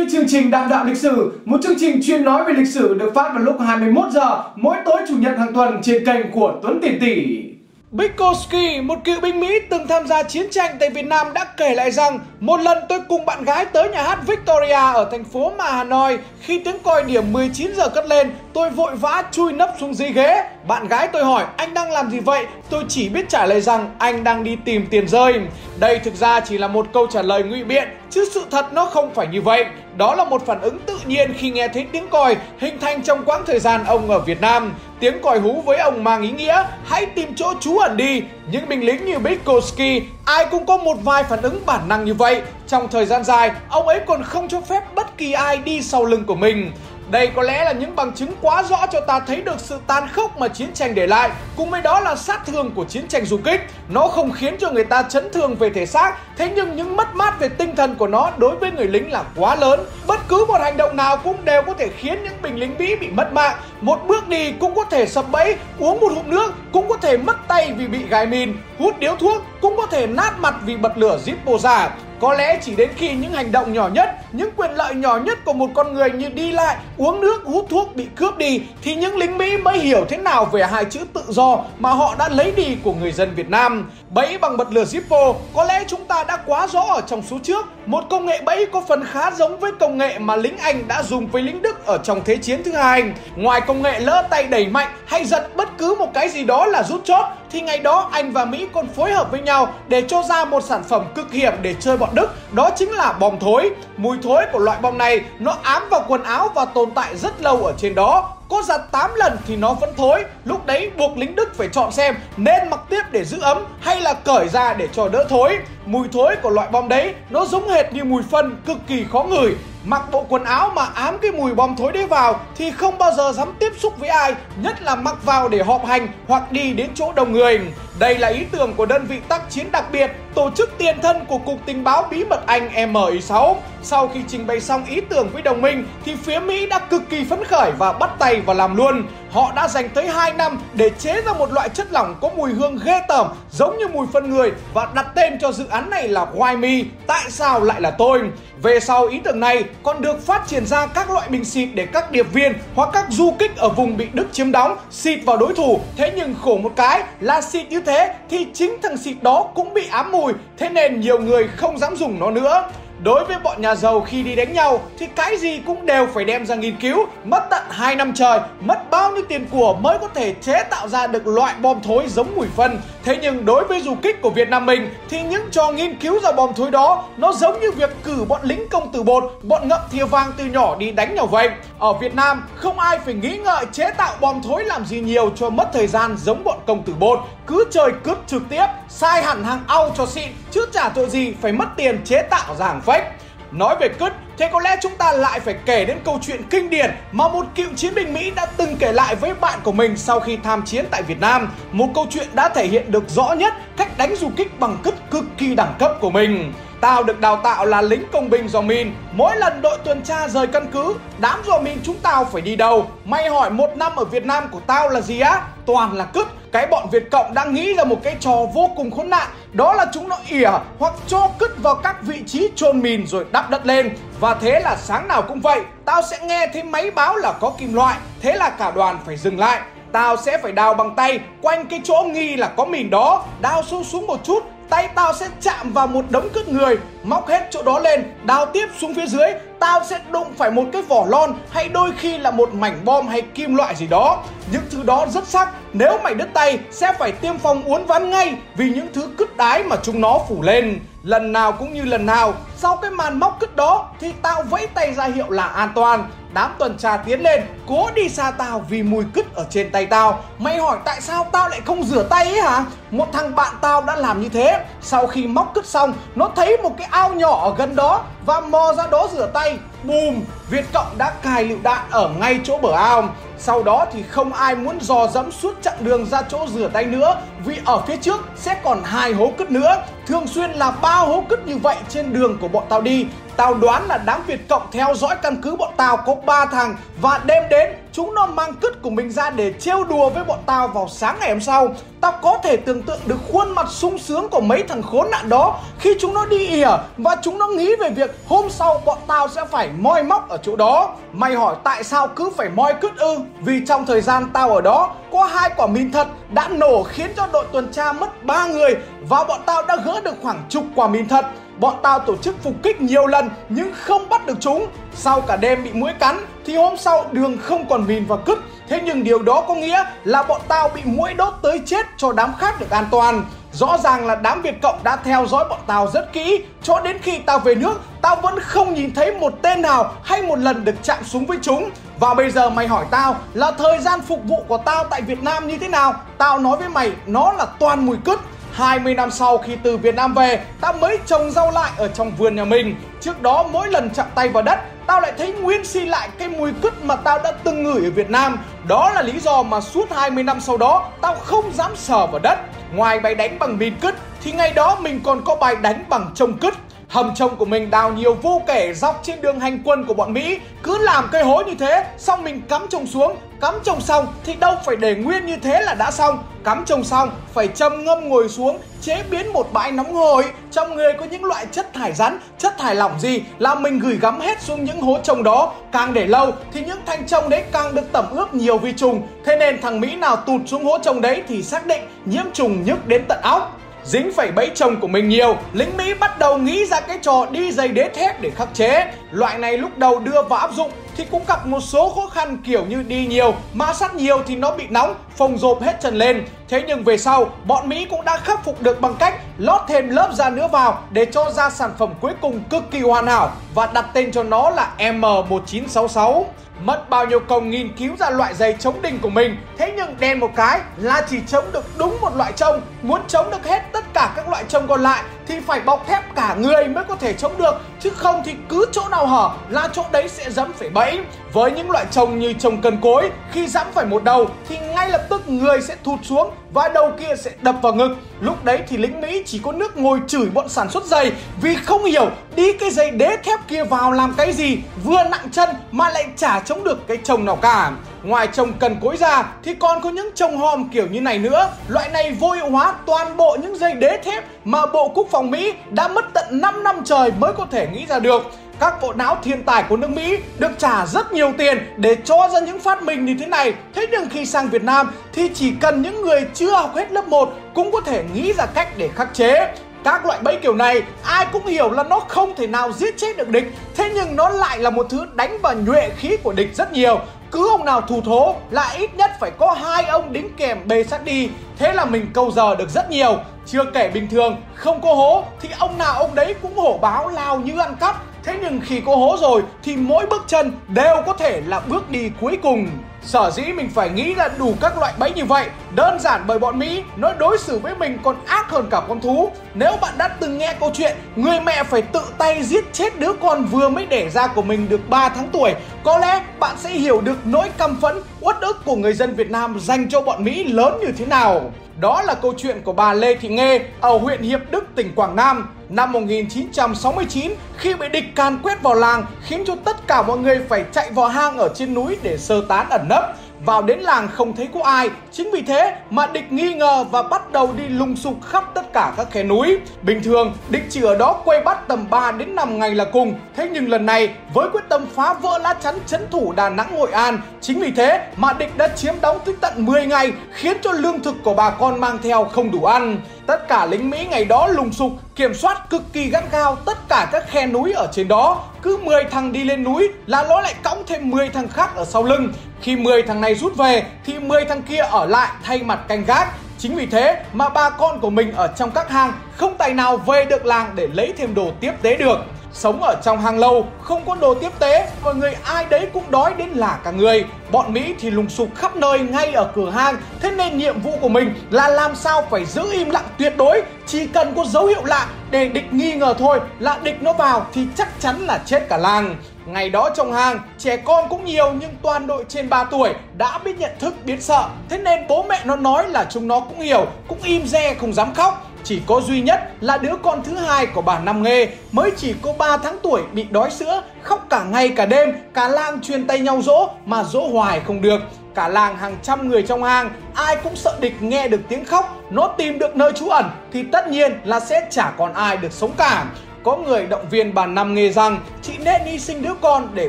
với chương trình Đàm đạo lịch sử, một chương trình chuyên nói về lịch sử được phát vào lúc 21 giờ mỗi tối chủ nhật hàng tuần trên kênh của Tuấn Tỷ Tỷ. Bikoski, một cựu binh Mỹ từng tham gia chiến tranh tại Việt Nam đã kể lại rằng một lần tôi cùng bạn gái tới nhà hát Victoria ở thành phố mà Hà Nội. Khi tiếng còi điểm 19 giờ cất lên, tôi vội vã chui nấp xuống dưới ghế. Bạn gái tôi hỏi anh đang làm gì vậy? Tôi chỉ biết trả lời rằng anh đang đi tìm tiền rơi. Đây thực ra chỉ là một câu trả lời ngụy biện, chứ sự thật nó không phải như vậy. Đó là một phản ứng tự nhiên khi nghe thấy tiếng còi hình thành trong quãng thời gian ông ở Việt Nam. Tiếng còi hú với ông mang ý nghĩa hãy tìm chỗ trú ẩn đi. Những binh lính như Bikoski ai cũng có một vài phản ứng bản năng như vậy. Trong thời gian dài, ông ấy còn không cho phép bất kỳ ai đi sau lưng của mình. Đây có lẽ là những bằng chứng quá rõ cho ta thấy được sự tan khốc mà chiến tranh để lại, Cùng với đó là sát thương của chiến tranh du kích. Nó không khiến cho người ta chấn thương về thể xác, Thế nhưng những mất mát về tinh thần của nó đối với người lính là quá lớn. Bất cứ một hành động nào cũng đều có thể khiến những binh lính Mỹ bị mất mạng. Một bước đi cũng có thể sập bẫy, Uống một hụt nước cũng có thể mất tay vì bị gài mìn, Hút điếu thuốc cũng có thể nát mặt vì bật lửa Zippo giả có lẽ chỉ đến khi những hành động nhỏ nhất, những quyền lợi nhỏ nhất của một con người như đi lại, uống nước, hút thuốc bị cướp đi thì những lính Mỹ mới hiểu thế nào về hai chữ tự do mà họ đã lấy đi của người dân Việt Nam. Bẫy bằng bật lửa Zippo có lẽ chúng ta đã quá rõ ở trong số trước. Một công nghệ bẫy có phần khá giống với công nghệ mà lính Anh đã dùng với lính Đức ở trong Thế chiến thứ hai. Ngoài công nghệ lỡ tay đẩy mạnh hay giật bất cứ một cái gì đó là rút chốt thì ngày đó Anh và Mỹ còn phối hợp với nhau để cho ra một sản phẩm cực hiểm để chơi bọn Đức, đó chính là bom thối. Mùi thối của loại bom này nó ám vào quần áo và tồn tại rất lâu ở trên đó. Có giặt 8 lần thì nó vẫn thối. Lúc đấy buộc lính Đức phải chọn xem Nên mặc tiếp để giữ ấm Hay là cởi ra để cho đỡ thối. Mùi thối của loại bom đấy, Nó giống hệt như mùi phân cực kỳ khó ngửi. Mặc bộ quần áo mà ám cái mùi bom thối đấy vào Thì không bao giờ dám tiếp xúc với ai, Nhất là mặc vào để họp hành Hoặc đi đến chỗ đông người. Đây là ý tưởng của đơn vị tác chiến đặc biệt Tổ chức tiền thân của Cục Tình báo Bí mật Anh MI6 Sau khi trình bày xong ý tưởng với đồng minh Thì phía Mỹ đã cực kỳ phấn khởi và bắt tay vào làm luôn Họ đã dành tới 2 năm để chế ra một loại chất lỏng có mùi hương ghê tởm giống như mùi phân người và đặt tên cho dự án này là Why Me, tại sao lại là tôi? Về sau ý tưởng này còn được phát triển ra các loại bình xịt để các điệp viên hoặc các du kích ở vùng bị Đức chiếm đóng xịt vào đối thủ. Thế nhưng khổ một cái là xịt như thế thì chính thằng xịt đó cũng bị ám mùi, thế nên nhiều người không dám dùng nó nữa. Đối với bọn nhà giàu khi đi đánh nhau thì cái gì cũng đều phải đem ra nghiên cứu, mất tận 2 năm trời, mất bao nhiêu tiền của mới có thể chế tạo ra được loại bom thối giống mùi phân. Thế nhưng đối với du kích của Việt Nam mình thì những trò nghiên cứu ra bom thối đó nó giống như việc cử bọn lính công tử bột, bọn ngậm thìa vàng từ nhỏ đi đánh nhau vậy. Ở Việt Nam không ai phải nghĩ ngợi chế tạo bom thối làm gì nhiều cho mất thời gian giống bọn công tử bột, cứ chơi cướp trực tiếp, sai hẳn hàng ao cho xịn, chứ chả tội gì phải mất tiền chế tạo ra hàng fake. Nói về cứt, thế có lẽ chúng ta lại phải kể đến câu chuyện kinh điển mà một cựu chiến binh Mỹ đã từng kể lại với bạn của mình sau khi tham chiến tại Việt Nam. Một câu chuyện đã thể hiện được rõ nhất cách đánh du kích bằng cứt cực kỳ đẳng cấp của mình. Tao được đào tạo là lính công binh dò mìn Mỗi lần đội tuần tra rời căn cứ, Đám dò mìn chúng tao phải đi đâu? Mày hỏi một năm ở Việt Nam của tao là gì á? Toàn là cứt. Cái bọn Việt Cộng đang nghĩ ra một cái trò vô cùng khốn nạn. Đó là chúng nó ỉa hoặc cho cứt vào các vị trí chôn mìn rồi đắp đất lên. Và thế là sáng nào cũng vậy, Tao sẽ nghe thấy máy báo là có kim loại. Thế là cả đoàn phải dừng lại. Tao sẽ phải đào bằng tay, quanh cái chỗ nghi là có mìn đó. Đào xuống xuống một chút tay tao sẽ chạm vào một đống cứt người, móc hết chỗ đó lên đào tiếp xuống phía dưới. Tao sẽ đụng phải một cái vỏ lon, hay đôi khi là một mảnh bom hay kim loại gì đó. Những thứ đó rất sắc, nếu mày đứt tay, sẽ phải tiêm phòng uốn ván ngay vì những thứ cứt đái mà chúng nó phủ lên. Lần nào cũng như lần nào, sau cái màn móc cứt đó thì tao vẫy tay ra hiệu là an toàn. Đám tuần tra tiến lên, Cố đi xa tao vì mùi cứt ở trên tay tao. Mày hỏi tại sao tao lại không rửa tay ấy hả? Một thằng bạn tao đã làm như thế. Sau khi móc cứt xong, Nó thấy một cái ao nhỏ ở gần đó Và mò ra đó rửa tay. Bùm! Việt Cộng đã cài lựu đạn ở ngay chỗ bờ ao. Sau đó thì không ai muốn dò dẫm suốt chặng đường ra chỗ rửa tay nữa, vì ở phía trước sẽ còn hai hố cứt nữa. Thường xuyên là ba hố cứt như vậy trên đường của bọn tao đi. Tao đoán là đám Việt Cộng theo dõi căn cứ bọn tao có ba thằng và đêm đến, chúng nó mang cứt của mình ra để trêu đùa với bọn tao vào sáng ngày hôm sau. Tao có thể tưởng tượng được khuôn mặt sung sướng của mấy thằng khốn nạn đó khi chúng nó đi ỉa và chúng nó nghĩ về việc hôm sau bọn tao sẽ phải moi móc ở chỗ đó. Mày hỏi tại sao cứ phải moi cứt ư? Vì trong thời gian tao ở đó, có hai quả mìn thật đã nổ khiến cho đội tuần tra mất ba người và bọn tao đã gỡ được khoảng chục quả mìn thật. Bọn tao tổ chức phục kích nhiều lần nhưng không bắt được chúng. Sau cả đêm bị mũi cắn thì hôm sau đường không còn mìn và cứt. Thế nhưng điều đó có nghĩa là bọn tao bị mũi đốt tới chết cho đám khác được an toàn. Rõ ràng là đám Việt Cộng đã theo dõi bọn tao rất kỹ Cho đến khi tao về nước Tao vẫn không nhìn thấy một tên nào hay một lần được chạm súng với chúng Và bây giờ mày hỏi tao là thời gian phục vụ của tao tại Việt Nam như thế nào Tao nói với mày nó là toàn mùi cứt 20 năm sau khi từ Việt Nam về, tao mới trồng rau lại ở trong vườn nhà mình. Trước đó mỗi lần chạm tay vào đất, tao lại thấy nguyên si lại cái mùi cứt mà tao đã từng ngửi ở Việt Nam. Đó là lý do mà suốt 20 năm sau đó, tao không dám sờ vào đất. Ngoài bài đánh bằng mìn cứt, thì ngày đó mình còn có bài đánh bằng trông cứt. Hầm trông của mình đào nhiều vô kể dọc trên đường hành quân của bọn Mỹ. Cứ làm cây hố như thế Xong mình cắm trồng xuống. Cắm trồng xong thì đâu phải để nguyên như thế là đã xong. Cắm trồng xong phải châm ngâm ngồi xuống chế biến một bãi nóng hổi. Trong người có những loại chất thải rắn, chất thải lỏng gì là mình gửi gắm hết xuống những hố trồng đó. Càng để lâu thì những thanh trồng đấy càng được tẩm ướp nhiều vi trùng. Thế nên thằng Mỹ nào tụt xuống hố trồng đấy thì xác định nhiễm trùng nhức đến tận óc. Dính phải bẫy chồng của mình nhiều, lính Mỹ bắt đầu nghĩ ra cái trò đi giày đế thép để khắc chế. Loại này lúc đầu đưa vào áp dụng thì cũng gặp một số khó khăn kiểu như đi nhiều, ma sát nhiều thì nó bị nóng, phồng rộp hết trần lên. Thế nhưng về sau, bọn Mỹ cũng đã khắc phục được bằng cách lót thêm lớp da nữa vào để cho ra sản phẩm cuối cùng cực kỳ hoàn hảo và đặt tên cho nó là M1966. Mất bao nhiêu công nghiên cứu ra loại giày chống đình của mình Thế nhưng đen một cái là chỉ chống được đúng một loại trông Muốn chống được hết tất cả các loại trông còn lại Thì phải bọc thép cả người mới có thể chống được Chứ không thì cứ chỗ nào hở là chỗ đấy sẽ dẫm phải bẫy. Với những loại trồng như trồng cần cối, Khi dẫm phải một đầu thì ngay lập tức người sẽ thụt xuống Và đầu kia sẽ đập vào ngực. Lúc đấy thì lính Mỹ chỉ có nước ngồi chửi bọn sản xuất giày Vì không hiểu đi cái giày đế thép kia vào làm cái gì, Vừa nặng chân mà lại chả chống được cái trồng nào cả. Ngoài trồng cần cối ra thì còn có những trồng hòm kiểu như này nữa. Loại này vô hiệu hóa toàn bộ những dây đế thép mà Bộ Quốc phòng Mỹ đã mất tận 5 năm trời mới có thể nghĩ ra được các bộ não thiên tài của nước Mỹ được trả rất nhiều tiền để cho ra những phát minh như thế này. Thế nhưng khi sang Việt Nam thì chỉ cần những người chưa học hết lớp 1 cũng có thể nghĩ ra cách để khắc chế. Các loại bẫy kiểu này, ai cũng hiểu là nó không thể nào giết chết được địch. Thế nhưng nó lại là một thứ đánh vào nhuệ khí của địch rất nhiều. Cứ ông nào thù thố là ít nhất phải có hai ông đính kèm bê sát đi. Thế là mình câu giờ được rất nhiều. Chưa kể bình thường, không có hố thì ông nào ông đấy cũng hổ báo lao như ăn cắp thế nhưng khi có hố rồi thì mỗi bước chân đều có thể là bước đi cuối cùng. Sở dĩ mình phải nghĩ là đủ các loại bẫy như vậy Đơn giản bởi bọn Mỹ nó đối xử với mình còn ác hơn cả con thú. Nếu bạn đã từng nghe câu chuyện Người mẹ phải tự tay giết chết đứa con vừa mới đẻ ra của mình được 3 tháng tuổi Có lẽ bạn sẽ hiểu được nỗi căm phẫn, uất ức của người dân Việt Nam dành cho bọn Mỹ lớn như thế nào. Đó là câu chuyện của bà Lê Thị Nghê ở huyện Hiệp Đức, tỉnh Quảng Nam. Năm 1969, khi bị địch càn quét vào làng khiến cho tất cả mọi người phải chạy vào hang ở trên núi để sơ tán ẩn nấp. Vào đến làng không thấy có ai. Chính vì thế mà địch nghi ngờ và bắt đầu đi lùng sục khắp tất cả các khe núi. Bình thường địch chỉ ở đó quay bắt tầm 3 đến 5 ngày là cùng. Thế nhưng lần này với quyết tâm phá vỡ lá chắn chấn thủ Đà Nẵng Hội An Chính vì thế mà địch đã chiếm đóng tới tận 10 ngày Khiến cho lương thực của bà con mang theo không đủ ăn. Tất cả lính Mỹ ngày đó lùng sục, kiểm soát cực kỳ gắt gao tất cả các khe núi ở trên đó. Cứ 10 thằng đi lên núi là nó lại cõng thêm 10 thằng khác ở sau lưng. Khi 10 thằng này rút về, thì 10 thằng kia ở lại thay mặt canh gác. Chính vì thế mà ba con của mình ở trong các hang không tài nào về được làng để lấy thêm đồ tiếp tế được. Sống ở trong hang lâu, không có đồ tiếp tế, mọi người ai đấy cũng đói đến là cả người. Bọn Mỹ thì lùng sục khắp nơi ngay ở cửa hang, thế nên nhiệm vụ của mình là làm sao phải giữ im lặng tuyệt đối. Chỉ cần có dấu hiệu lạ để địch nghi ngờ thôi là địch nó vào thì chắc chắn là chết cả làng. Ngày đó trong hàng, trẻ con cũng nhiều nhưng toàn đội trên 3 tuổi đã biết nhận thức, biết sợ. Thế nên bố mẹ nó nói là chúng nó cũng hiểu, cũng im re không dám khóc. Chỉ có duy nhất là đứa con thứ hai của bà Năm Nghê mới chỉ có 3 tháng tuổi bị đói sữa, khóc cả ngày cả đêm, cả làng truyền tay nhau dỗ mà dỗ hoài không được. Cả làng hàng trăm người trong hang, ai cũng sợ địch nghe được tiếng khóc, nó tìm được nơi trú ẩn thì tất nhiên là sẽ chả còn ai được sống cả. Có người động viên bà Năm nghe rằng chị nên hy sinh đứa con để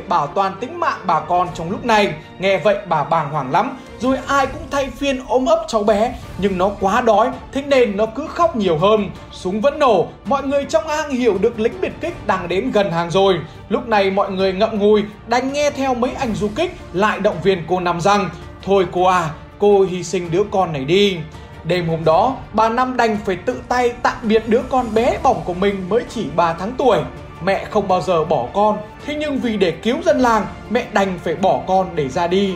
bảo toàn tính mạng bà con trong lúc này. Nghe vậy bà bàng hoàng lắm, rồi ai cũng thay phiên ôm ấp cháu bé. Nhưng nó quá đói thế nên nó cứ khóc nhiều hơn. Súng vẫn nổ mọi người trong hang hiểu được lính biệt kích đang đến gần hàng rồi. Lúc này mọi người ngậm ngùi đành nghe theo mấy anh du kích lại động viên cô Năm rằng thôi cô à cô hy sinh đứa con này đi. Đêm hôm đó, bà Năm đành phải tự tay tạm biệt đứa con bé bỏng của mình mới chỉ 3 tháng tuổi. Mẹ không bao giờ bỏ con, thế nhưng vì để cứu dân làng, mẹ đành phải bỏ con để ra đi.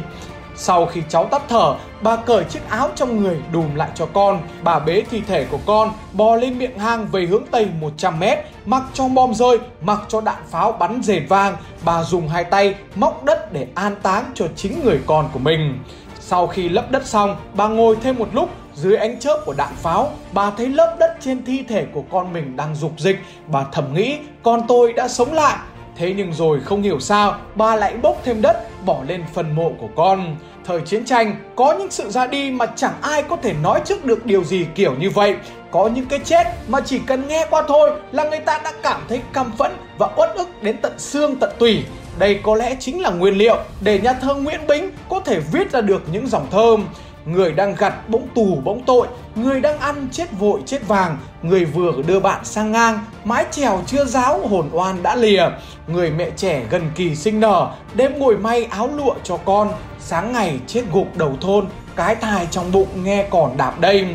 Sau khi cháu tắt thở, bà cởi chiếc áo trong người đùm lại cho con. Bà bế thi thể của con, bò lên miệng hang về hướng tây 100 mét, mặc cho bom rơi, mặc cho đạn pháo bắn rền vang. Bà dùng hai tay móc đất để an táng cho chính người con của mình. Sau khi lấp đất xong, bà ngồi thêm một lúc dưới ánh chớp của đạn pháo, bà thấy lớp đất trên thi thể của con mình đang rục dịch. Bà thầm nghĩ con tôi đã sống lại. Thế nhưng rồi không hiểu sao, bà lại bốc thêm đất bỏ lên phần mộ của con. Thời chiến tranh, có những sự ra đi mà chẳng ai có thể nói trước được điều gì kiểu như vậy. Có những cái chết mà chỉ cần nghe qua thôi là người ta đã cảm thấy căm phẫn và uất ức đến tận xương tận tủy. Đây có lẽ chính là nguyên liệu để nhà thơ Nguyễn Bính có thể viết ra được những dòng thơm. Người đang gặt bỗng tù bỗng tội, người đang ăn chết vội chết vàng, người vừa đưa bạn sang ngang, mái chèo chưa giáo hồn oan đã lìa. Người mẹ trẻ gần kỳ sinh nở, đêm ngồi may áo lụa cho con, sáng ngày chết gục đầu thôn, cái thai trong bụng nghe còn đạp đây.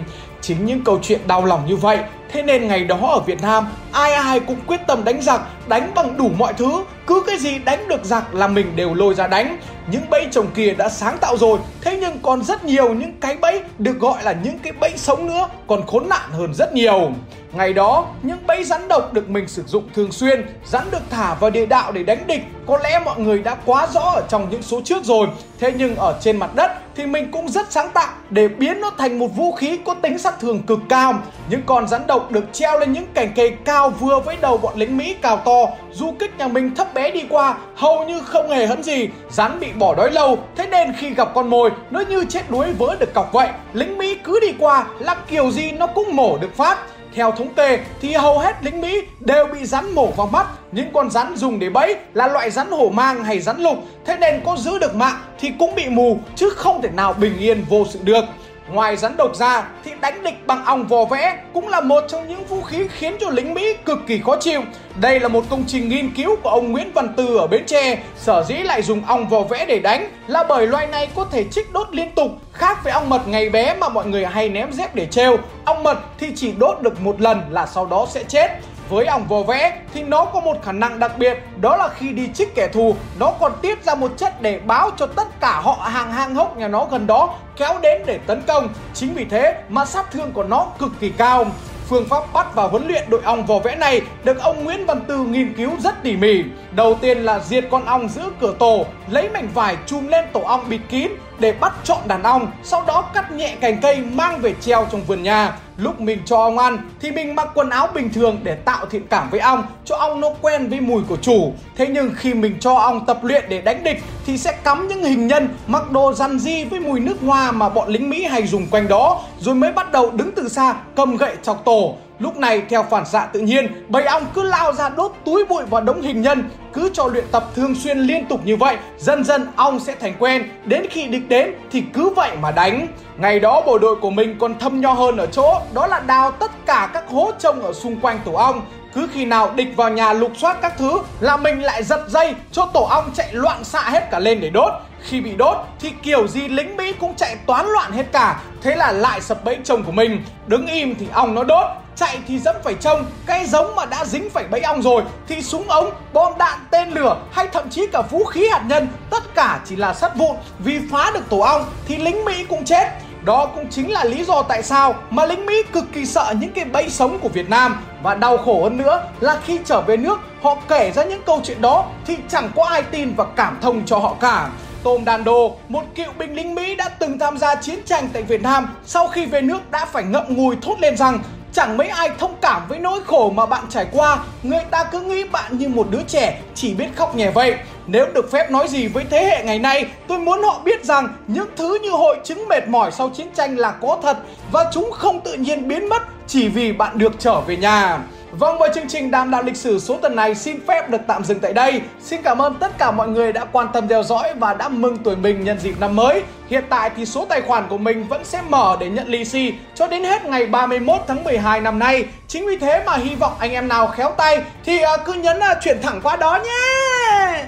Chính những câu chuyện đau lòng như vậy Thế nên ngày đó ở Việt Nam ai ai cũng quyết tâm đánh giặc Đánh bằng đủ mọi thứ. Cứ cái gì đánh được giặc là mình đều lôi ra đánh. Những bẫy trồng kia đã sáng tạo rồi. Thế nhưng còn rất nhiều những cái bẫy Được gọi là những cái bẫy sống nữa Còn khốn nạn hơn rất nhiều. Ngày đó, những bẫy rắn độc được mình sử dụng thường xuyên, rắn được thả vào địa đạo để đánh địch, có lẽ mọi người đã quá rõ ở trong những số trước rồi. Thế nhưng ở trên mặt đất thì mình cũng rất sáng tạo để biến nó thành một vũ khí có tính sát thương cực cao. Những con rắn độc được treo lên những cành cây cao vừa với đầu bọn lính Mỹ cào to, du kích nhà mình thấp bé đi qua, hầu như không hề hấn gì. Rắn bị bỏ đói lâu, thế nên khi gặp con mồi, nó như chết đuối vỡ được cọc vậy. Lính Mỹ cứ đi qua là kiểu gì nó cũng mổ được phát. Theo thống kê thì hầu hết lính Mỹ đều bị rắn mổ vào mắt. Những con rắn dùng để bẫy là loại rắn hổ mang hay rắn lục. Thế nên có giữ được mạng thì cũng bị mù, chứ không thể nào bình yên vô sự được. Ngoài rắn độc ra, thì đánh địch bằng ong vò vẽ cũng là một trong những vũ khí khiến cho lính Mỹ cực kỳ khó chịu. Đây là một công trình nghiên cứu của ông Nguyễn Văn Từ ở Bến Tre. Sở dĩ lại dùng ong vò vẽ để đánh là bởi loài này có thể trích đốt liên tục, khác với ong mật ngày bé mà mọi người hay ném dép để treo. Ong mật thì chỉ đốt được một lần là sau đó sẽ chết với ong vò vẽ thì nó có một khả năng đặc biệt đó là khi đi trích kẻ thù nó còn tiết ra một chất để báo cho tất cả họ hàng hang hốc nhà nó gần đó kéo đến để tấn công chính vì thế mà sát thương của nó cực kỳ cao Phương pháp bắt và huấn luyện đội ong vò vẽ này được ông Nguyễn Văn Tư nghiên cứu rất tỉ mỉ. Đầu tiên là diệt con ong giữ cửa tổ, lấy mảnh vải chùm lên tổ ong bịt kín để bắt trọn đàn ong, sau đó cắt nhẹ cành cây mang về treo trong vườn nhà. Lúc mình cho ong ăn thì mình mặc quần áo bình thường để tạo thiện cảm với ong, cho ong nó quen với mùi của chủ. Thế nhưng khi mình cho ong tập luyện để đánh địch thì sẽ cắm những hình nhân mặc đồ răn di với mùi nước hoa mà bọn lính Mỹ hay dùng quanh đó, rồi mới bắt đầu đứng từ xa cầm gậy chọc tổ. Lúc này theo phản xạ tự nhiên, bầy ong cứ lao ra đốt túi bụi vào đống hình nhân. Cứ cho luyện tập thường xuyên liên tục như vậy, dần dần ong sẽ thành quen. Đến khi địch đến thì cứ vậy mà đánh. Ngày đó bộ đội của mình còn thâm nho hơn ở chỗ, đó là đào tất cả các hố trông ở xung quanh tổ ong. Cứ khi nào địch vào nhà lục soát các thứ là mình lại giật dây cho tổ ong chạy loạn xạ hết cả lên để đốt. Khi bị đốt thì kiểu gì lính Mỹ cũng chạy toán loạn hết cả Thế là lại sập bẫy chồng của mình Đứng im thì ong nó đốt Chạy thì dẫm phải trông Cái giống mà đã dính phải bẫy ong rồi Thì súng ống, bom đạn, tên lửa Hay thậm chí cả vũ khí hạt nhân Tất cả chỉ là sắt vụn. Vì phá được tổ ong thì lính Mỹ cũng chết. Đó cũng chính là lý do tại sao mà lính Mỹ cực kỳ sợ những cái bẫy sống của Việt Nam. Và đau khổ hơn nữa là khi trở về nước họ kể ra những câu chuyện đó thì chẳng có ai tin và cảm thông cho họ cả. Tom Dando, một cựu binh lính Mỹ đã từng tham gia chiến tranh tại Việt Nam, sau khi về nước đã phải ngậm ngùi thốt lên rằng chẳng mấy ai thông cảm với nỗi khổ mà bạn trải qua, người ta cứ nghĩ bạn như một đứa trẻ chỉ biết khóc nhè vậy. Nếu được phép nói gì với thế hệ ngày nay, tôi muốn họ biết rằng những thứ như hội chứng mệt mỏi sau chiến tranh là có thật và chúng không tự nhiên biến mất chỉ vì bạn được trở về nhà. Vâng với chương trình Đàm đạo lịch sử số tuần này xin phép được tạm dừng tại đây. Xin cảm ơn tất cả mọi người đã quan tâm theo dõi và đã mừng tuổi mình nhân dịp năm mới. Hiện tại thì số tài khoản của mình vẫn sẽ mở để nhận lì xì cho đến hết ngày 31 tháng 12 năm nay. Chính vì thế mà hy vọng anh em nào khéo tay thì à, cứ nhấn à, chuyển thẳng qua đó nhé.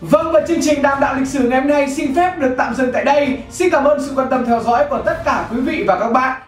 Vâng và chương trình Đàm đạo lịch sử ngày hôm nay xin phép được tạm dừng tại đây. Xin cảm ơn sự quan tâm theo dõi của tất cả quý vị và các bạn.